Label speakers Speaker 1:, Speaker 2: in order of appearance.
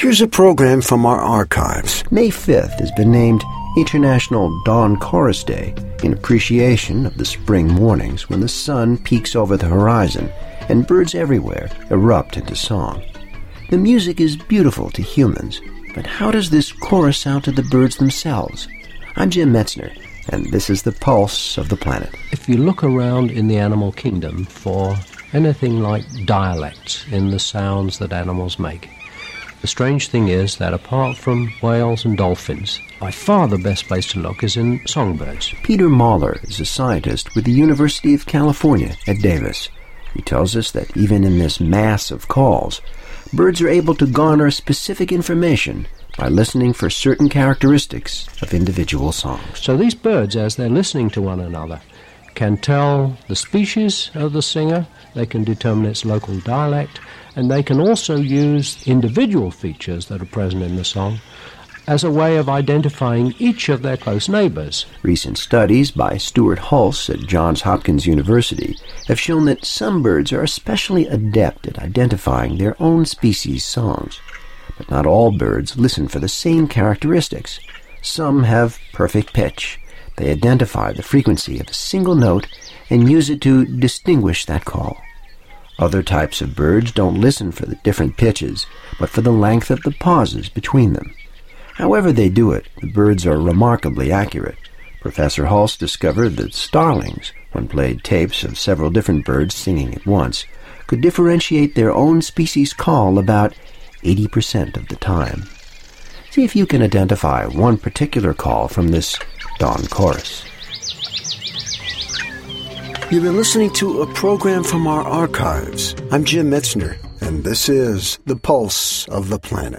Speaker 1: Here's a program from our archives.
Speaker 2: May 5th has been named International Dawn Chorus Day in appreciation of the spring mornings when the sun peeks over the horizon and birds everywhere erupt into song. The music is beautiful to humans, but how does this chorus sound to the birds themselves? I'm Jim Metzner, and this is the pulse of the planet.
Speaker 3: If you look around in the animal kingdom for anything like dialects in the sounds that animals make, the strange thing is that apart from whales and dolphins, by far the best place to look is in songbirds.
Speaker 2: Peter Marler is a scientist with the University of California at Davis. He tells us that even in this mass of calls, birds are able to garner specific information by listening for certain characteristics of individual songs.
Speaker 3: So these birds, as they're listening to one another, can tell the species of the singer, they can determine its local dialect, and they can also use individual features that are present in the song as a way of identifying each of their close neighbors.
Speaker 2: Recent studies by Stewart Hulse at Johns Hopkins University have shown that some birds are especially adept at identifying their own species' songs. But not all birds listen for the same characteristics. Some have perfect pitch. They identify the frequency of a single note and use it to distinguish that call. Other types of birds don't listen for the different pitches, but for the length of the pauses between them. However they do it, the birds are remarkably accurate. Professor Hulse discovered that starlings, when played tapes of several different birds singing at once, could differentiate their own species' call about 80% of the time. See if you can identify one particular call from this dawn chorus.
Speaker 1: You've been listening to a program from our archives. I'm Jim Metzner, and this is The Pulse of the Planet.